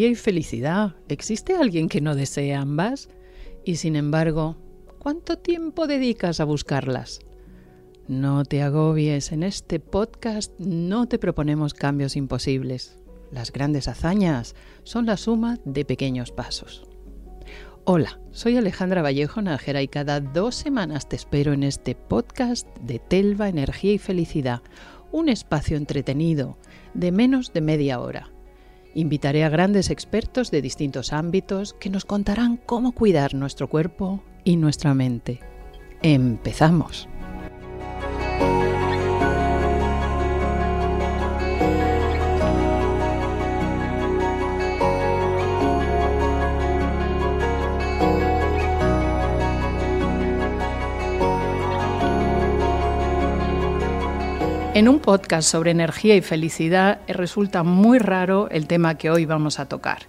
energía y felicidad. ¿Existe alguien que no desee ambas? Y sin embargo, ¿cuánto tiempo dedicas a buscarlas? No te agobies, en este podcast no te proponemos cambios imposibles. Las grandes hazañas son la suma de pequeños pasos. Hola, soy Alejandra Vallejo Najera y cada dos semanas te espero en este podcast de Telva, Energía y Felicidad, un espacio entretenido de menos de media hora. Invitaré a grandes expertos de distintos ámbitos que nos contarán cómo cuidar nuestro cuerpo y nuestra mente. Empezamos. En un podcast sobre energía y felicidad resulta muy raro el tema que hoy vamos a tocar.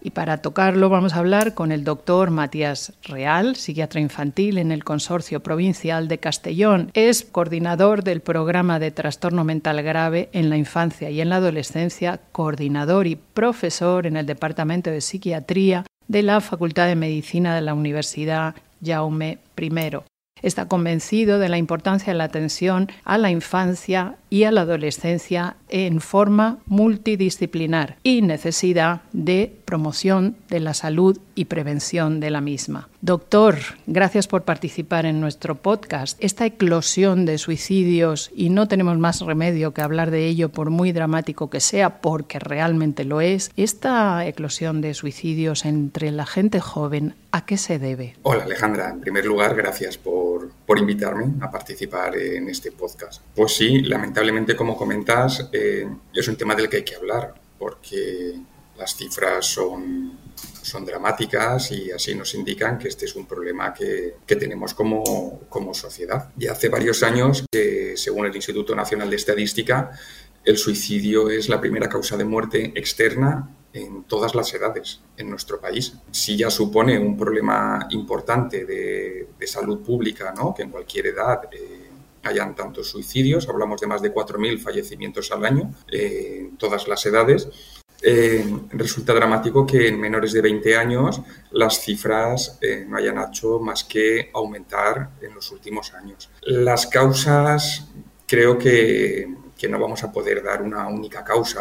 Y para tocarlo vamos a hablar con el doctor Matías Real, psiquiatra infantil en el Consorcio Provincial de Castellón. Es coordinador del programa de trastorno mental grave en la infancia y en la adolescencia, coordinador y profesor en el Departamento de Psiquiatría de la Facultad de Medicina de la Universidad Jaume I. Está convencido de la importancia de la atención a la infancia y a la adolescencia en forma multidisciplinar y necesidad de promoción de la salud y prevención de la misma. Doctor, gracias por participar en nuestro podcast. Esta eclosión de suicidios, y no tenemos más remedio que hablar de ello por muy dramático que sea, porque realmente lo es, esta eclosión de suicidios entre la gente joven, ¿a qué se debe? Hola Alejandra, en primer lugar, gracias por, por invitarme a participar en este podcast. Pues sí, lamentablemente como comentas, eh, es un tema del que hay que hablar, porque las cifras son, son dramáticas y así nos indican que este es un problema que, que tenemos como, como sociedad. Y hace varios años que, según el Instituto Nacional de Estadística, el suicidio es la primera causa de muerte externa en todas las edades en nuestro país. Si ya supone un problema importante de, de salud pública, ¿no? que en cualquier edad eh, hayan tantos suicidios, hablamos de más de 4.000 fallecimientos al año eh, en todas las edades. Eh, resulta dramático que en menores de 20 años las cifras eh, no hayan hecho más que aumentar en los últimos años. Las causas creo que, que no vamos a poder dar una única causa,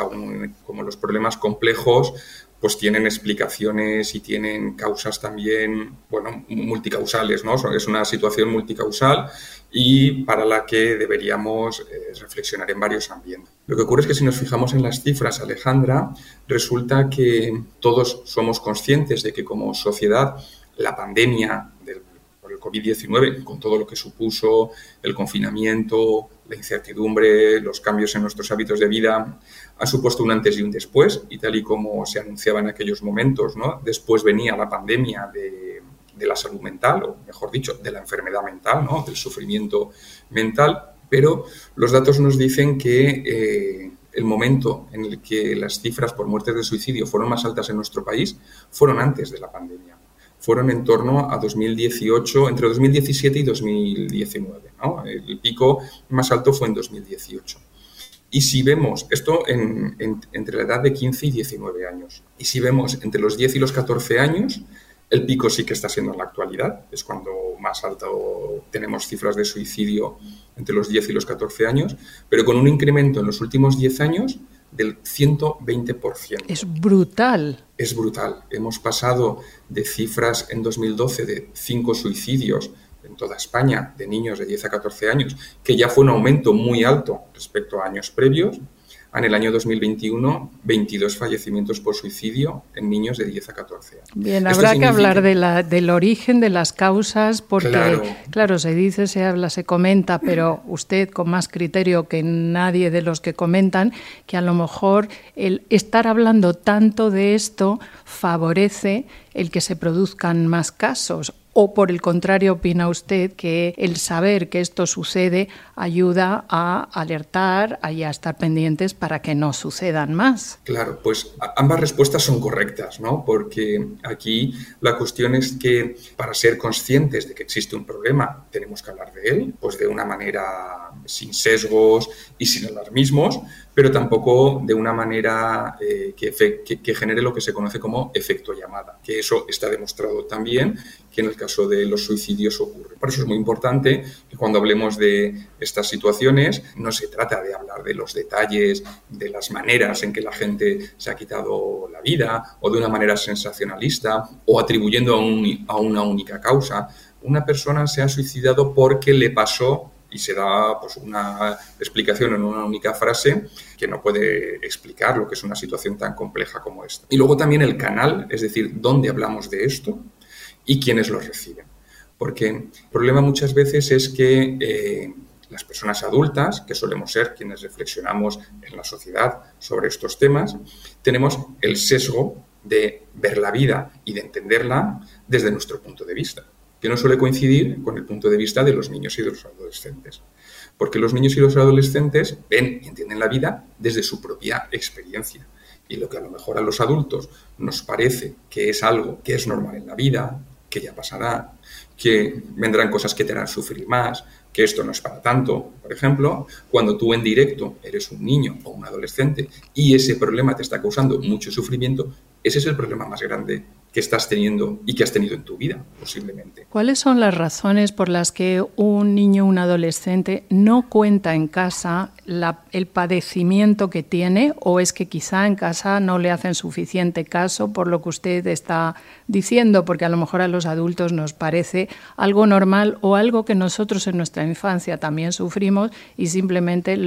como los problemas complejos pues tienen explicaciones y tienen causas también, bueno, multicausales, ¿no? Es una situación multicausal y para la que deberíamos eh, reflexionar en varios ambientes. Lo que ocurre es que si nos fijamos en las cifras, Alejandra, resulta que todos somos conscientes de que como sociedad la pandemia del, por el COVID-19, con todo lo que supuso el confinamiento, la incertidumbre, los cambios en nuestros hábitos de vida, ha supuesto un antes y un después, y tal y como se anunciaba en aquellos momentos, ¿no? después venía la pandemia de, la salud mental, o mejor dicho, de la enfermedad mental, del sufrimiento mental, pero los datos nos dicen que eh, el momento en el que las cifras por muertes de suicidio fueron más altas en nuestro país fueron antes de la pandemia fueron en torno a 2018, entre 2017 y 2019. El pico más alto fue en 2018. Y si vemos esto entre la edad de 15 y 19 años, y si vemos entre los 10 y los 14 años, el pico sí que está siendo en la actualidad, es cuando más alto tenemos cifras de suicidio entre los 10 y los 14 años, pero con un incremento en los últimos 10 años del 120%. Es brutal. Es brutal. Hemos pasado de cifras en 2012 de 5 suicidios en toda España de niños de 10 a 14 años, que ya fue un aumento muy alto respecto a años previos, en el año 2021 22 fallecimientos por suicidio en niños de 10 a 14 años. Bien, habrá que hablar de la, del origen de las causas porque, claro. se dice, se habla, se comenta, pero usted con más criterio que nadie de los que comentan, que a lo mejor el estar hablando tanto de esto favorece el que se produzcan más casos ¿O por el contrario opina usted que el saber que esto sucede ayuda a alertar y a estar pendientes para que no sucedan más? Claro, pues ambas respuestas son correctas, ¿no? Porque aquí la cuestión es que para ser conscientes de que existe un problema tenemos que hablar de él, pues de una manera sin sesgos y sin alarmismos, pero tampoco de una manera eh, que, genere lo que se conoce como efecto llamada, que eso está demostrado también que en el caso de los suicidios ocurre. Por eso es muy importante que cuando hablemos de estas situaciones no se trata de hablar de los detalles, de las maneras en que la gente se ha quitado la vida o de una manera sensacionalista o atribuyendo a, a una única causa. Una persona se ha suicidado porque le pasó y se da pues, una explicación en una única frase que no puede explicar lo que es una situación tan compleja como esta. Y luego también el canal, es decir, dónde hablamos de esto y quiénes lo reciben. Porque el problema muchas veces es que eh, las personas adultas, que solemos ser quienes reflexionamos en la sociedad sobre estos temas, tenemos el sesgo de ver la vida y de entenderla desde nuestro punto de vista que no suele coincidir con el punto de vista de los niños y de los adolescentes. Porque los niños y los adolescentes ven y entienden la vida desde su propia experiencia. Y lo que a lo mejor a los adultos nos parece que es algo que es normal en la vida, que ya pasará, que vendrán cosas que te harán sufrir más, que esto no es para tanto. Por ejemplo, cuando tú en directo eres un niño o un adolescente y ese problema te está causando mucho sufrimiento, ese es el problema más grande que estás teniendo y que has tenido en tu vida, posiblemente. ¿Cuáles son las razones por las que un niño un adolescente no cuenta en casa el padecimiento que tiene o es que quizá en casa no le hacen suficiente caso por lo que usted está diciendo, porque a lo mejor a los adultos nos parece algo normal o algo que nosotros en nuestra infancia también sufrimos y simplemente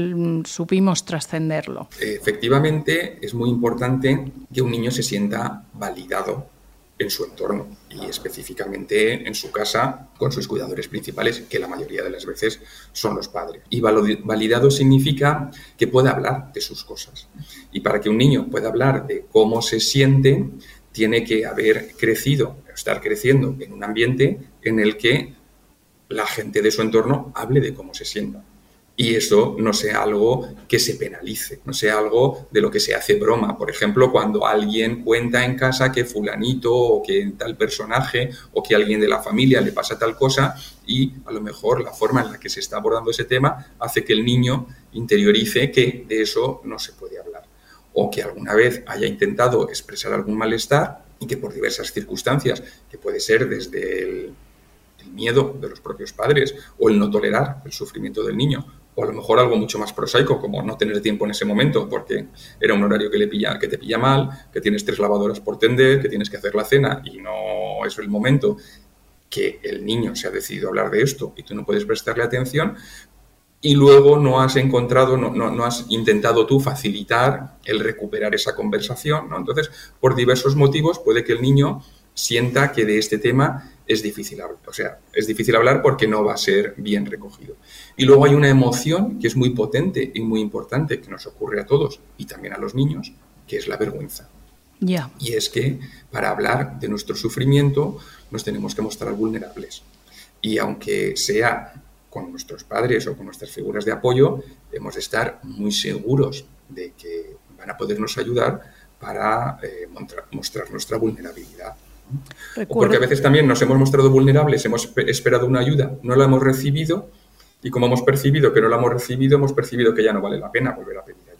supimos trascenderlo? Efectivamente, es muy importante que un niño se sienta validado en su entorno y específicamente en su casa con sus cuidadores principales, que la mayoría de las veces son los padres. Y validado significa que pueda hablar de sus cosas. Y para que un niño pueda hablar de cómo se siente, tiene que haber crecido, estar creciendo en un ambiente en el que la gente de su entorno hable de cómo se sienta y eso no sea algo que se penalice, no sea algo de lo que se hace broma. Por ejemplo, cuando alguien cuenta en casa que fulanito o que tal personaje o que alguien de la familia le pasa tal cosa y a lo mejor la forma en la que se está abordando ese tema hace que el niño interiorice que de eso no se puede hablar o que alguna vez haya intentado expresar algún malestar y que por diversas circunstancias, que puede ser desde el, miedo de los propios padres o el no tolerar el sufrimiento del niño o a lo mejor algo mucho más prosaico, como no tener tiempo en ese momento, porque era un horario que, le pilla, que te pilla mal, que tienes tres lavadoras por tender, que tienes que hacer la cena y no es el momento que el niño se ha decidido hablar de esto y tú no puedes prestarle atención, y luego no has encontrado, no, no, has intentado tú facilitar el recuperar esa conversación. ¿no? Entonces, por diversos motivos puede que el niño sienta que de este tema es difícil hablar. O sea, es difícil hablar porque no va a ser bien recogido. Y luego hay una emoción que es muy potente y muy importante que nos ocurre a todos y también a los niños, que es la vergüenza. Y es que para hablar de nuestro sufrimiento nos tenemos que mostrar vulnerables. Y aunque sea con nuestros padres o con nuestras figuras de apoyo, hemos de estar muy seguros de que van a podernos ayudar para eh, mostrar nuestra vulnerabilidad porque a veces también nos hemos mostrado vulnerables, hemos esperado una ayuda, no la hemos recibido y como hemos percibido que no la hemos recibido, hemos percibido que ya no vale la pena volver a pedir.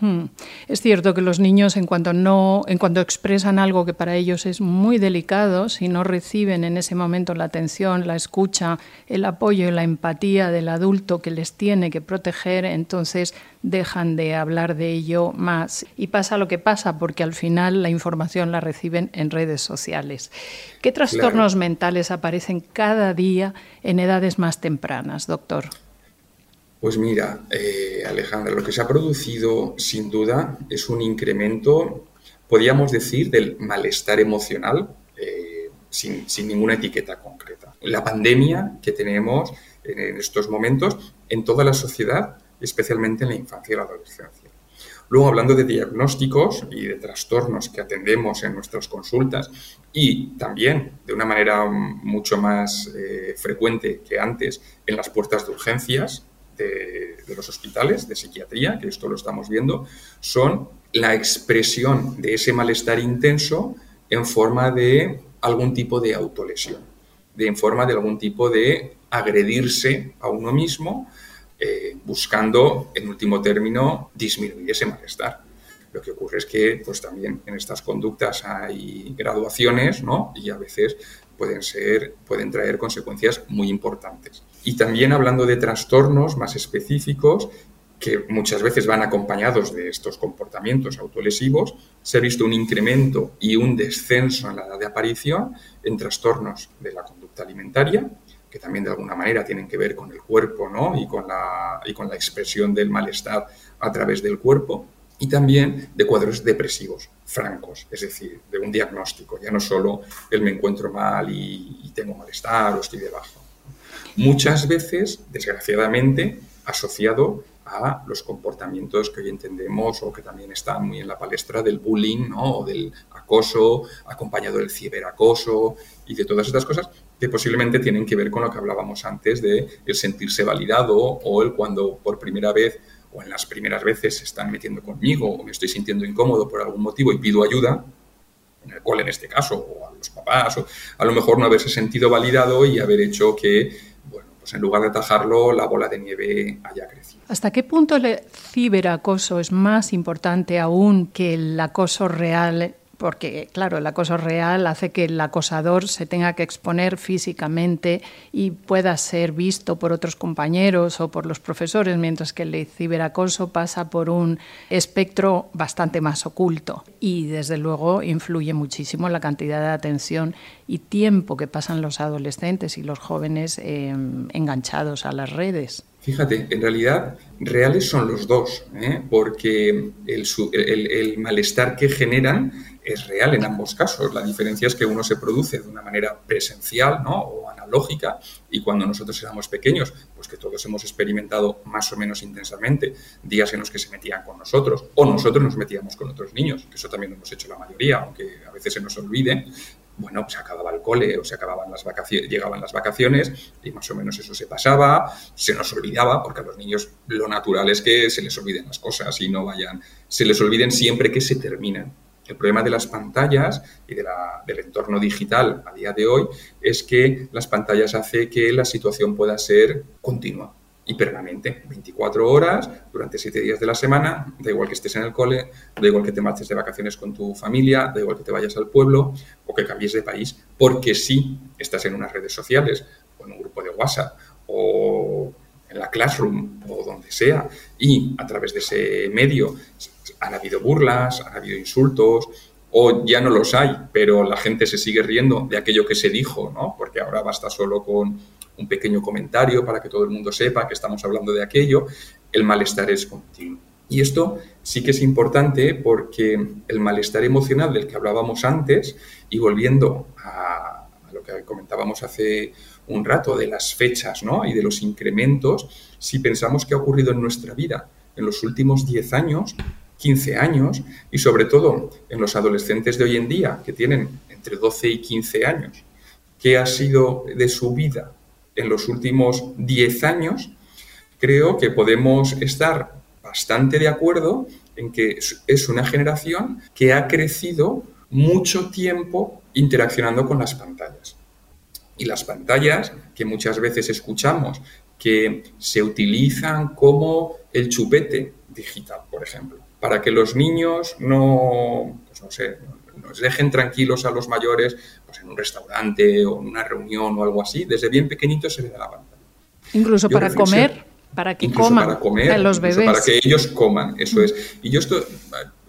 Hmm. Es cierto que los niños, en cuanto, no, en cuanto expresan algo que para ellos es muy delicado, si no reciben en ese momento la atención, la escucha, el apoyo y la empatía del adulto que les tiene que proteger, entonces dejan de hablar de ello más. Y pasa lo que pasa, porque al final la información la reciben en redes sociales. ¿Qué trastornos mentales aparecen cada día en edades más tempranas, doctor? Pues mira, eh, Alejandra, lo que se ha producido sin duda es un incremento, podríamos decir, del malestar emocional eh, sin, ninguna etiqueta concreta. La pandemia que tenemos en estos momentos en toda la sociedad, especialmente en la infancia y la adolescencia. Luego, hablando de diagnósticos y de trastornos que atendemos en nuestras consultas y también de una manera mucho más eh, frecuente que antes en las puertas de urgencias, de, los hospitales de psiquiatría, que esto lo estamos viendo, son la expresión de ese malestar intenso en forma de algún tipo de autolesión, de, en forma de algún tipo de agredirse a uno mismo eh, buscando, en último término, disminuir ese malestar. Lo que ocurre es que pues, también en estas conductas hay graduaciones ¿no? y a veces pueden, ser, pueden traer consecuencias muy importantes. Y también hablando de trastornos más específicos, que muchas veces van acompañados de estos comportamientos autolesivos, se ha visto un incremento y un descenso en la edad de aparición en trastornos de la conducta alimentaria, que también de alguna manera tienen que ver con el cuerpo ¿no? y, con la, y con la expresión del malestar a través del cuerpo, y también de cuadros depresivos francos, es decir, de un diagnóstico, ya no solo el me encuentro mal y, y tengo malestar o estoy debajo. Muchas veces, desgraciadamente, asociado a los comportamientos que hoy entendemos o que también están muy en la palestra del bullying ¿no? o del acoso, acompañado del ciberacoso y de todas estas cosas que posiblemente tienen que ver con lo que hablábamos antes de el sentirse validado o el cuando por primera vez o en las primeras veces se están metiendo conmigo o me estoy sintiendo incómodo por algún motivo y pido ayuda, en el cual en este caso, o a los papás, o a lo mejor no haberse sentido validado y haber hecho que, pues en lugar de atajarlo, la bola de nieve haya crecido. ¿Hasta qué punto el ciberacoso es más importante aún que el acoso real porque claro, el acoso real hace que el acosador se tenga que exponer físicamente y pueda ser visto por otros compañeros o por los profesores, mientras que el ciberacoso pasa por un espectro bastante más oculto y desde luego influye muchísimo la cantidad de atención y tiempo que pasan los adolescentes y los jóvenes eh, enganchados a las redes. Fíjate, en realidad reales son los dos, ¿eh? porque el, el, el malestar que generan es real en ambos casos. La diferencia es que uno se produce de una manera presencial ¿no? o analógica y cuando nosotros éramos pequeños, pues que todos hemos experimentado más o menos intensamente días en los que se metían con nosotros o nosotros nos metíamos con otros niños, eso también lo hemos hecho la mayoría, aunque a veces se nos olvide. Bueno, pues se acababa el cole o se acababan las vacaciones, llegaban las vacaciones y más o menos eso se pasaba, se nos olvidaba, porque a los niños lo natural es que se les olviden las cosas y no vayan, se les olviden siempre que se terminan el problema de las pantallas y de del entorno digital a día de hoy es que las pantallas hace que la situación pueda ser continua y permanente, 24 horas, durante 7 días de la semana, da igual que estés en el cole, da igual que te marches de vacaciones con tu familia, da igual que te vayas al pueblo o que cambies de país, porque si estás en unas redes sociales o en un grupo de WhatsApp o en la Classroom o donde sea. Y a través de ese medio han habido burlas, han habido insultos, o ya no los hay, pero la gente se sigue riendo de aquello que se dijo, ¿no? Porque ahora basta solo con un pequeño comentario para que todo el mundo sepa que estamos hablando de aquello, el malestar es continuo. Y esto sí que es importante porque el malestar emocional del que hablábamos antes, y volviendo a, lo que comentábamos hace un rato de las fechas ¿no? y de los incrementos, si pensamos que ha ocurrido en nuestra vida en los últimos 10 años, 15 años y sobre todo en los adolescentes de hoy en día que tienen entre 12 y 15 años, qué ha sido de su vida en los últimos 10 años, creo que podemos estar bastante de acuerdo en que es una generación que ha crecido mucho tiempo interaccionando con las pantallas. Y las pantallas, que muchas veces escuchamos que se utilizan como el chupete digital, por ejemplo para que los niños no, pues no sé, nos dejen tranquilos a los mayores pues en un restaurante o en una reunión o algo así, desde bien pequeñito se le da la pantalla. Incluso para comer, para que coman para comer, los bebés. Para que ellos coman, eso es. Y yo esto,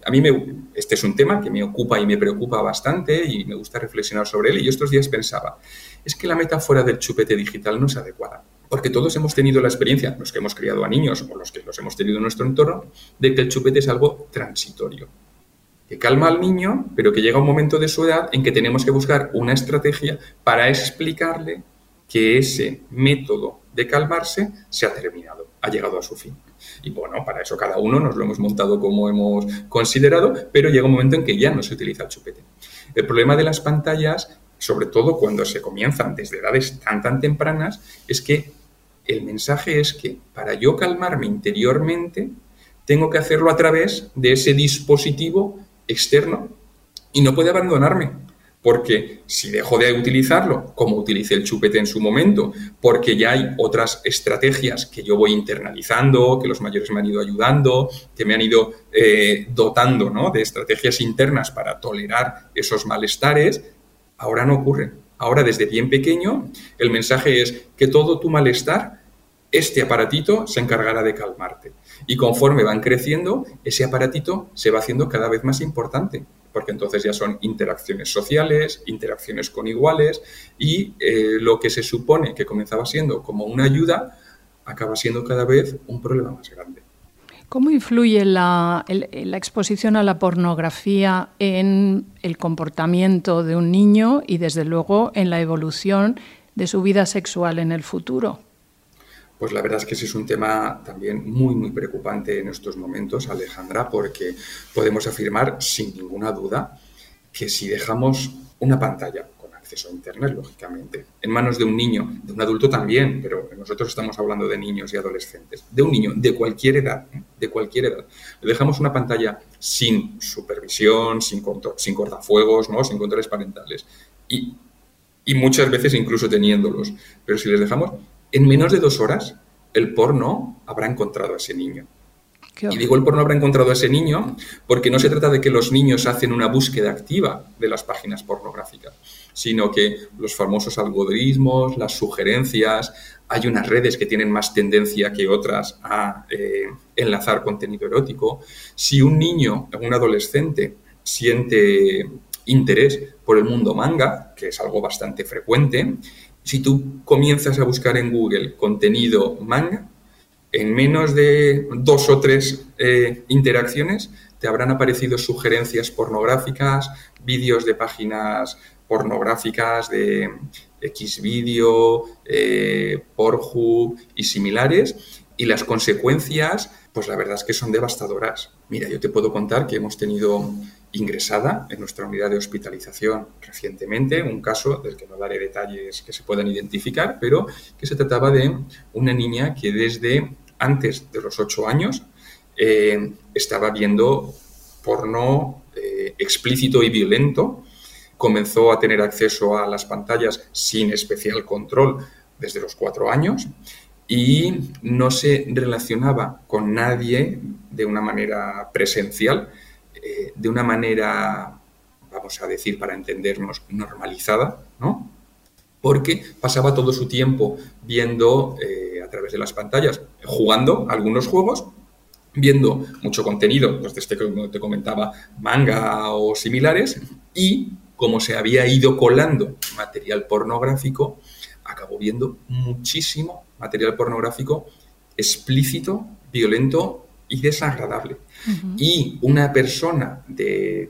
a mí me, este es un tema que me ocupa y me preocupa bastante y me gusta reflexionar sobre él. Y yo estos días pensaba, es que la metáfora del chupete digital no es adecuada. Porque todos hemos tenido la experiencia, los que hemos criado a niños o los que los hemos tenido en nuestro entorno, de que el chupete es algo transitorio. Que calma al niño, pero que llega un momento de su edad en que tenemos que buscar una estrategia para explicarle que ese método de calmarse se ha terminado, ha llegado a su fin. Y bueno, para eso cada uno nos lo hemos montado como hemos considerado, pero llega un momento en que ya no se utiliza el chupete. El problema de las pantallas, sobre todo cuando se comienzan desde edades tan tan tempranas, es que el mensaje es que para yo calmarme interiormente, tengo que hacerlo a través de ese dispositivo externo y no puede abandonarme. Porque si dejo de utilizarlo, como utilicé el chupete en su momento, porque ya hay otras estrategias que yo voy internalizando, que los mayores me han ido ayudando, que me han ido eh, dotando de estrategias internas para tolerar esos malestares, ahora no ocurre. Ahora desde bien pequeño el mensaje es que todo tu malestar, este aparatito se encargará de calmarte. Y conforme van creciendo, ese aparatito se va haciendo cada vez más importante porque entonces ya son interacciones sociales, interacciones con iguales y eh, lo que se supone que comenzaba siendo como una ayuda acaba siendo cada vez un problema más grande. ¿Cómo influye la, la, exposición a la pornografía en el comportamiento de un niño y desde luego en la evolución de su vida sexual en el futuro? Pues la verdad es que ese es un tema también muy, muy preocupante en estos momentos, Alejandra, porque podemos afirmar sin ninguna duda que si dejamos una pantalla con acceso a Internet, lógicamente, en manos de un niño, de un adulto también, pero nosotros estamos hablando de niños y adolescentes, de un niño de cualquier edad, ¿eh? de cualquier edad, le dejamos una pantalla sin supervisión, sin, sin cortafuegos, ¿no? sin controles parentales, y, y muchas veces incluso teniéndolos, pero si les dejamos en menos de dos horas el porno habrá encontrado a ese niño. Y digo el porno habrá encontrado a ese niño porque no se trata de que los niños hacen una búsqueda activa de las páginas pornográficas, sino que los famosos algoritmos, las sugerencias, hay unas redes que tienen más tendencia que otras a eh, enlazar contenido erótico. Si un niño, un adolescente, siente interés por el mundo manga, que es algo bastante frecuente, si tú comienzas a buscar en Google contenido manga, en menos de dos o tres eh, interacciones te habrán aparecido sugerencias pornográficas, vídeos de páginas pornográficas de Xvideo, eh, Pornhub y similares, y las consecuencias, pues la verdad es que son devastadoras. Mira, yo te puedo contar que hemos tenido ingresada en nuestra unidad de hospitalización recientemente, un caso del que no daré detalles que se puedan identificar, pero que se trataba de una niña que desde antes de los ocho años eh, estaba viendo porno eh, explícito y violento, comenzó a tener acceso a las pantallas sin especial control desde los cuatro años y no se relacionaba con nadie de una manera presencial, eh, de una manera, vamos a decir, para entendernos, normalizada, ¿no? Porque pasaba todo su tiempo viendo eh, a través de las pantallas, jugando algunos juegos, viendo mucho contenido, pues este que te comentaba, manga o similares, y como se había ido colando material pornográfico, acabó viendo muchísimo material pornográfico explícito, violento y desagradable. Y una persona de,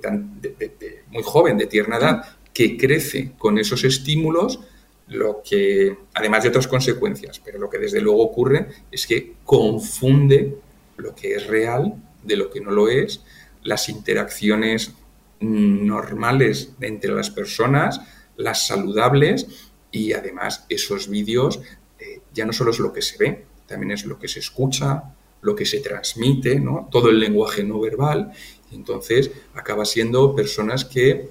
muy joven, de tierna edad, que crece con esos estímulos, lo que, además de otras consecuencias, pero lo que desde luego ocurre es que confunde lo que es real de lo que no lo es, las interacciones normales entre las personas, las saludables y además esos vídeos eh, ya no solo es lo que se ve, también es lo que se escucha, lo que se transmite, ¿no? todo el lenguaje no verbal. Y entonces acaba siendo personas que,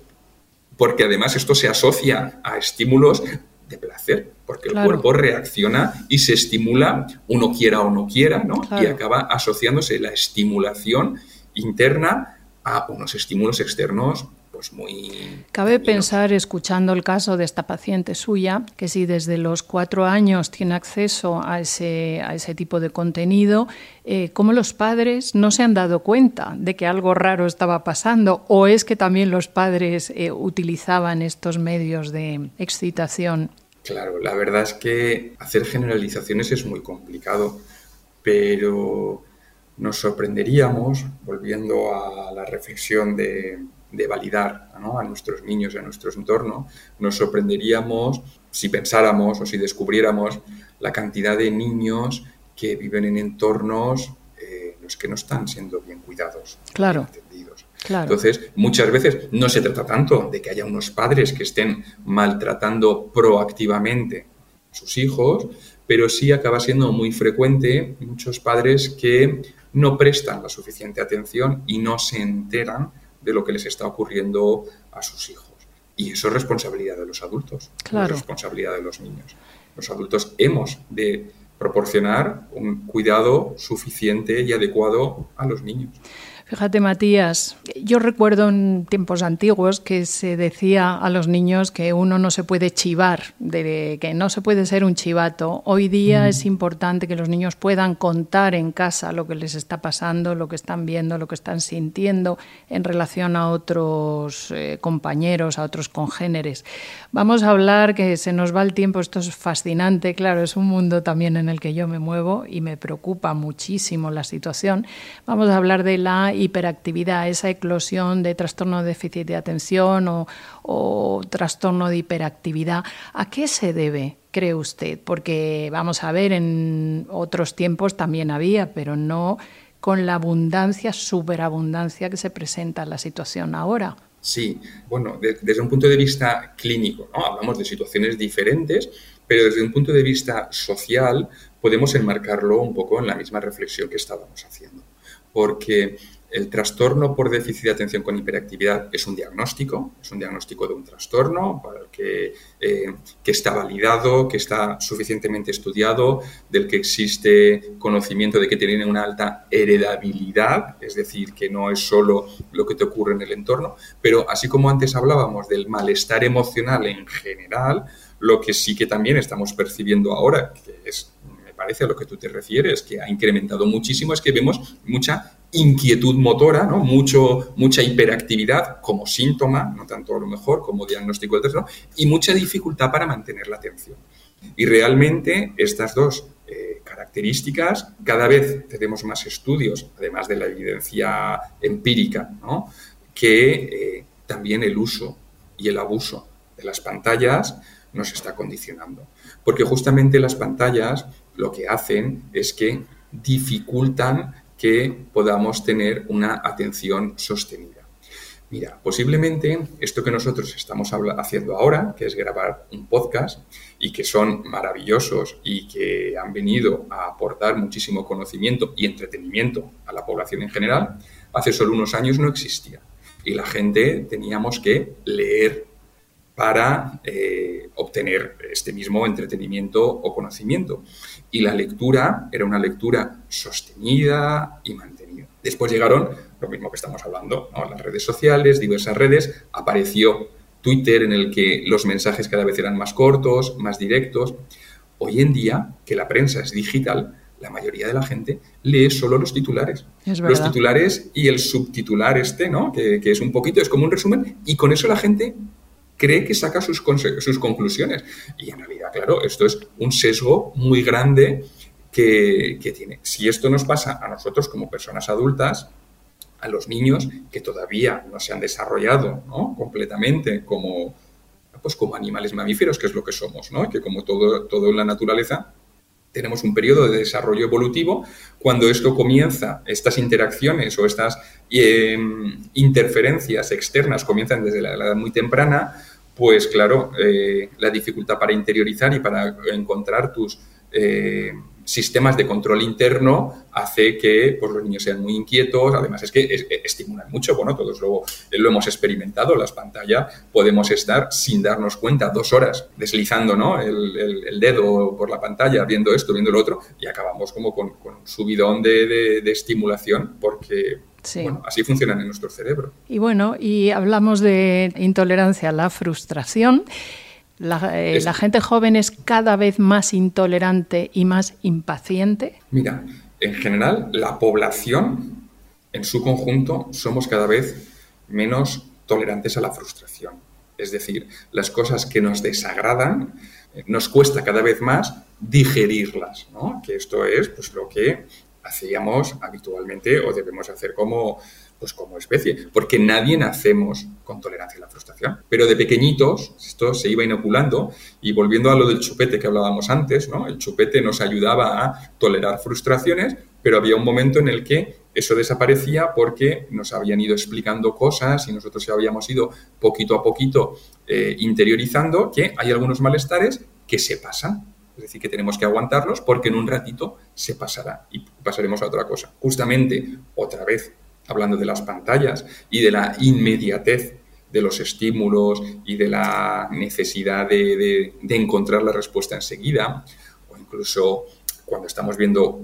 porque además esto se asocia a estímulos de placer, porque el cuerpo reacciona y se estimula, uno quiera o no quiera, ¿no? Y acaba asociándose la estimulación interna a unos estímulos externos pues muy... Cabe pensar, escuchando el caso de esta paciente suya, que si desde los cuatro años tiene acceso a ese, a ese tipo de contenido, eh, ¿cómo los padres no se han dado cuenta de que algo raro estaba pasando? ¿O es que también los padres eh, utilizaban estos medios de excitación? Claro, la verdad es que hacer generalizaciones es muy complicado, pero nos sorprenderíamos, volviendo a la reflexión de, de validar a nuestros niños y a nuestro entorno, nos sorprenderíamos si pensáramos o si descubriéramos la cantidad de niños que viven en entornos eh, los que no están siendo bien cuidados, claro. entendidos. Entonces, muchas veces no se trata tanto de que haya unos padres que estén maltratando proactivamente a sus hijos, pero sí acaba siendo muy frecuente muchos padres que no prestan la suficiente atención y no se enteran de lo que les está ocurriendo a sus hijos. Y eso es responsabilidad de los adultos, claro. es responsabilidad de los niños. Los adultos hemos de proporcionar un cuidado suficiente y adecuado a los niños. Fíjate, Matías, yo recuerdo en tiempos antiguos que se decía a los niños que uno no se puede chivar, de, que no se puede ser un chivato. Hoy día mm. es importante que los niños puedan contar en casa lo que les está pasando, lo que están viendo, lo que están sintiendo en relación a otros eh, compañeros, a otros congéneres. Vamos a hablar, que se nos va el tiempo, esto es fascinante, claro, es un mundo también en el que yo me muevo y me preocupa muchísimo la situación. Vamos a hablar de la hiperactividad, esa eclosión de trastorno de déficit de atención o, trastorno de hiperactividad. ¿A qué se debe? cree usted? Porque vamos a ver, en otros tiempos también había, pero no con la abundancia, superabundancia que se presenta en la situación ahora. Sí, bueno, desde un punto de vista clínico, ¿no? hablamos de situaciones diferentes, pero desde un punto de vista social podemos enmarcarlo un poco en la misma reflexión que estábamos haciendo. Porque el trastorno por déficit de atención con hiperactividad es un diagnóstico, es un diagnóstico de un trastorno que, eh, que, está validado, que está suficientemente estudiado, del que existe conocimiento de que tiene una alta heredabilidad, es decir, que no es solo lo que te ocurre en el entorno, pero así como antes hablábamos del malestar emocional en general, lo que sí que también estamos percibiendo ahora, que es parece a lo que tú te refieres, que ha incrementado muchísimo, es que vemos mucha inquietud motora. Mucho, mucha hiperactividad como síntoma, no tanto a lo mejor como diagnóstico del trastorno, y mucha dificultad para mantener la atención. Y realmente estas dos eh, características, cada vez tenemos más estudios, además de la evidencia empírica, que eh, también el uso y el abuso de las pantallas nos está condicionando. Porque justamente las pantallas lo que hacen es que dificultan que podamos tener una atención sostenida. Mira, posiblemente esto que nosotros estamos haciendo ahora, que es grabar un podcast y que son maravillosos y que han venido a aportar muchísimo conocimiento y entretenimiento a la población en general, hace solo unos años no existía. Y la gente teníamos que leer para eh, obtener este mismo entretenimiento o conocimiento y la lectura era una lectura sostenida y mantenida. Después llegaron, lo mismo que estamos hablando, las redes sociales, diversas redes, apareció Twitter en el que los mensajes cada vez eran más cortos, más directos. Hoy en día, que la prensa es digital, la mayoría de la gente lee solo los titulares. los titulares y el subtitular este, ¿no? Que, que, es un poquito, es como un resumen, y con eso la gente cree que saca sus, conclusiones. Y en realidad, claro, esto es un sesgo muy grande que, tiene. Si esto nos pasa a nosotros como personas adultas, a los niños que todavía no se han desarrollado completamente como, pues como animales mamíferos, que es lo que somos, ¿no? que como todo, todo en la naturaleza, tenemos un periodo de desarrollo evolutivo. Cuando esto comienza, estas interacciones o estas em, interferencias externas comienzan desde la edad muy temprana, pues claro, eh, la dificultad para interiorizar y para encontrar tus eh, sistemas de control interno hace que pues, los niños sean muy inquietos. Además, es que estimulan mucho. Bueno, todos lo, lo hemos experimentado. Las pantallas podemos estar sin darnos cuenta dos horas deslizando ¿no? el, dedo por la pantalla, viendo esto, viendo lo otro, y acabamos como con, un subidón de, de estimulación porque bueno, así funcionan en nuestro cerebro. Y bueno, y hablamos de intolerancia a la frustración. Eh, la, gente joven es cada vez más intolerante y más impaciente? Mira, en general, la población en su conjunto somos cada vez menos tolerantes a la frustración. Es decir, las cosas que nos desagradan eh, nos cuesta cada vez más digerirlas, ¿no? Que esto es pues, lo que hacíamos habitualmente o debemos hacer como pues como especie, porque nadie nacemos con tolerancia a la frustración. Pero de pequeñitos esto se iba inoculando y volviendo a lo del chupete que hablábamos antes, ¿no? El chupete nos ayudaba a tolerar frustraciones, pero había un momento en el que eso desaparecía porque nos habían ido explicando cosas y nosotros habíamos ido poquito a poquito eh, interiorizando que hay algunos malestares que se pasan. Es decir, que tenemos que aguantarlos porque en un ratito se pasará y pasaremos a otra cosa. Justamente, otra vez, hablando de las pantallas y de la inmediatez de los estímulos y de la necesidad de, encontrar la respuesta enseguida, o incluso cuando estamos viendo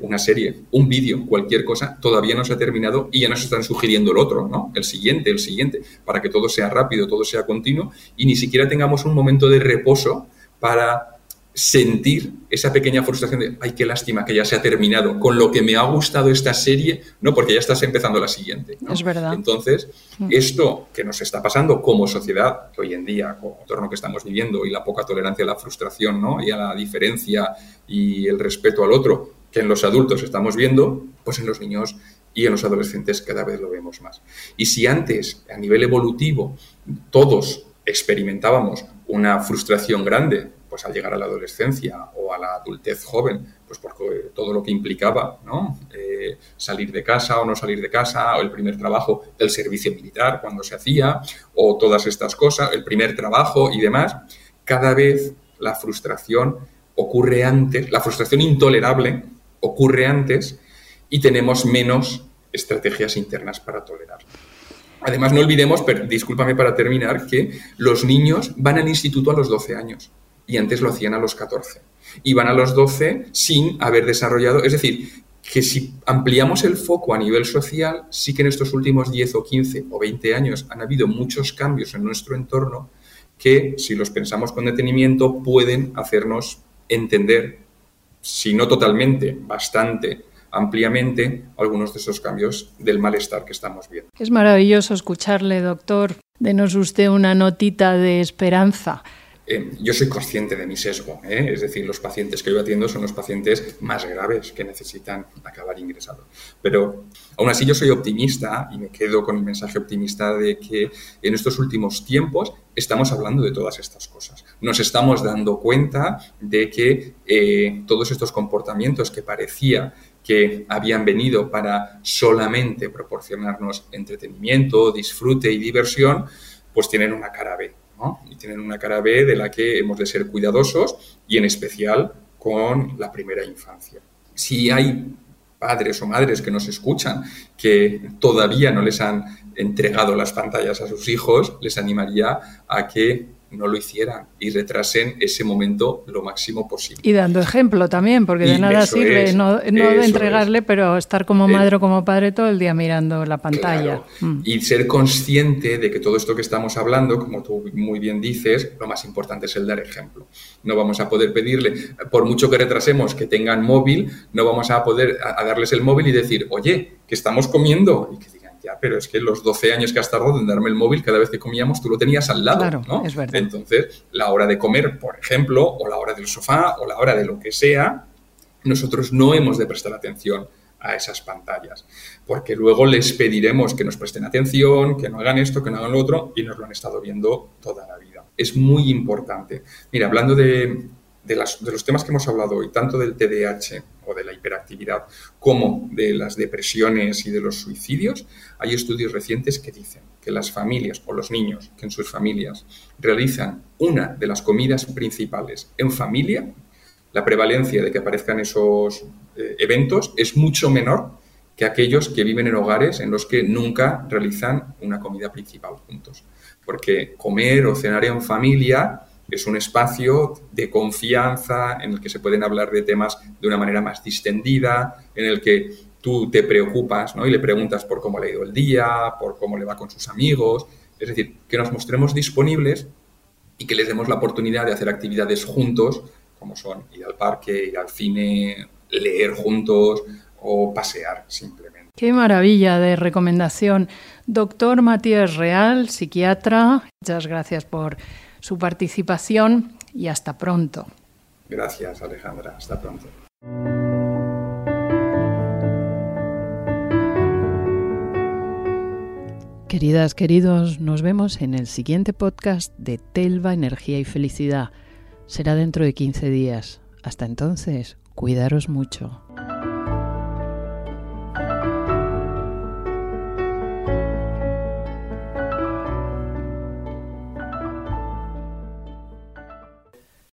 una serie, un vídeo, cualquier cosa, todavía no se ha terminado y ya nos están sugiriendo el otro, ¿no? El siguiente, el siguiente, para que todo sea rápido, todo sea continuo y ni siquiera tengamos un momento de reposo para sentir esa pequeña frustración de, ay, qué lástima que ya se ha terminado, con lo que me ha gustado esta serie, no, porque ya estás empezando la siguiente. Es verdad. Entonces, mm. esto que nos está pasando como sociedad, que hoy en día, con el entorno que estamos viviendo y la poca tolerancia a la frustración, ¿no? Y a la diferencia y el respeto al otro, que en los adultos estamos viendo, pues en los niños y en los adolescentes cada vez lo vemos más. Y si antes, a nivel evolutivo, todos experimentábamos una frustración grande pues al llegar a la adolescencia o a la adultez joven, pues por todo lo que implicaba, ¿no? Eh, salir de casa o no salir de casa, o el primer trabajo, el servicio militar cuando se hacía, o todas estas cosas, el primer trabajo y demás, cada vez la frustración ocurre antes, la frustración intolerable ocurre antes y tenemos menos estrategias internas para tolerar. Además, no olvidemos, discúlpame para terminar, que los niños van al instituto a los 12 años y antes lo hacían a los 14. Y van a los 12 sin haber desarrollado, es decir, que si ampliamos el foco a nivel social, sí que en estos últimos 10 o 15 o 20 años han habido muchos cambios en nuestro entorno que, si los pensamos con detenimiento, pueden hacernos entender, si no totalmente, bastante ampliamente, algunos de esos cambios del malestar que estamos viendo. Es maravilloso escucharle, doctor. Denos usted una notita de esperanza. Eh, yo soy consciente de mi sesgo, ¿eh? es decir, los pacientes que yo atiendo son los pacientes más graves que necesitan acabar ingresados. Pero aún así yo soy optimista y me quedo con el mensaje optimista de que en estos últimos tiempos estamos hablando de todas estas cosas. Nos estamos dando cuenta de que eh, todos estos comportamientos que parecía que habían venido para solamente proporcionarnos entretenimiento, disfrute y diversión, pues tienen una cara B y tienen una cara B de la que hemos de ser cuidadosos y en especial con la primera infancia. Si hay padres o madres que nos escuchan que todavía no les han entregado las pantallas a sus hijos, les animaría a que no lo hicieran y retrasen ese momento lo máximo posible. Y dando ejemplo también, porque de nada sirve no, entregarle, pero estar como madre o como padre todo el día mirando la pantalla. Mm. Y ser consciente de que todo esto que estamos hablando, como tú muy bien dices, lo más importante es el dar ejemplo. No vamos a poder pedirle, por mucho que retrasemos que tengan móvil, no vamos a poder a, darles el móvil y decir, oye, que estamos comiendo y que pero es que los 12 años que has tardado en darme el móvil, cada vez que comíamos tú lo tenías al lado, ¿no? Es verdad. Entonces, la hora de comer, por ejemplo, o la hora del sofá, o la hora de lo que sea, nosotros no hemos de prestar atención a esas pantallas, porque luego les pediremos que nos presten atención, que no hagan esto, que no hagan lo otro, y nos lo han estado viendo toda la vida. Es muy importante. Mira, hablando de, de, los temas que hemos hablado hoy, tanto del TDAH o de la hiperactividad como de las depresiones y de los suicidios, hay estudios recientes que dicen que las familias o los niños que en sus familias realizan una de las comidas principales en familia, la prevalencia de que aparezcan esos eh, eventos es mucho menor que aquellos que viven en hogares en los que nunca realizan una comida principal juntos. Porque comer o cenar en familia es un espacio de confianza en el que se pueden hablar de temas de una manera más distendida, en el que tú te preocupas ¿no? y le preguntas por cómo le ha ido el día, por cómo le va con sus amigos. Es decir, que nos mostremos disponibles y que les demos la oportunidad de hacer actividades juntos, como son ir al parque, ir al cine, leer juntos o pasear simplemente. Qué maravilla de recomendación. Doctor Matías Real, psiquiatra, muchas gracias por su participación y hasta pronto. Gracias, Alejandra. Hasta pronto. Queridas, queridos, nos vemos en el siguiente podcast de Telva, Energía y Felicidad. Será dentro de 15 días. Hasta entonces, cuidaros mucho.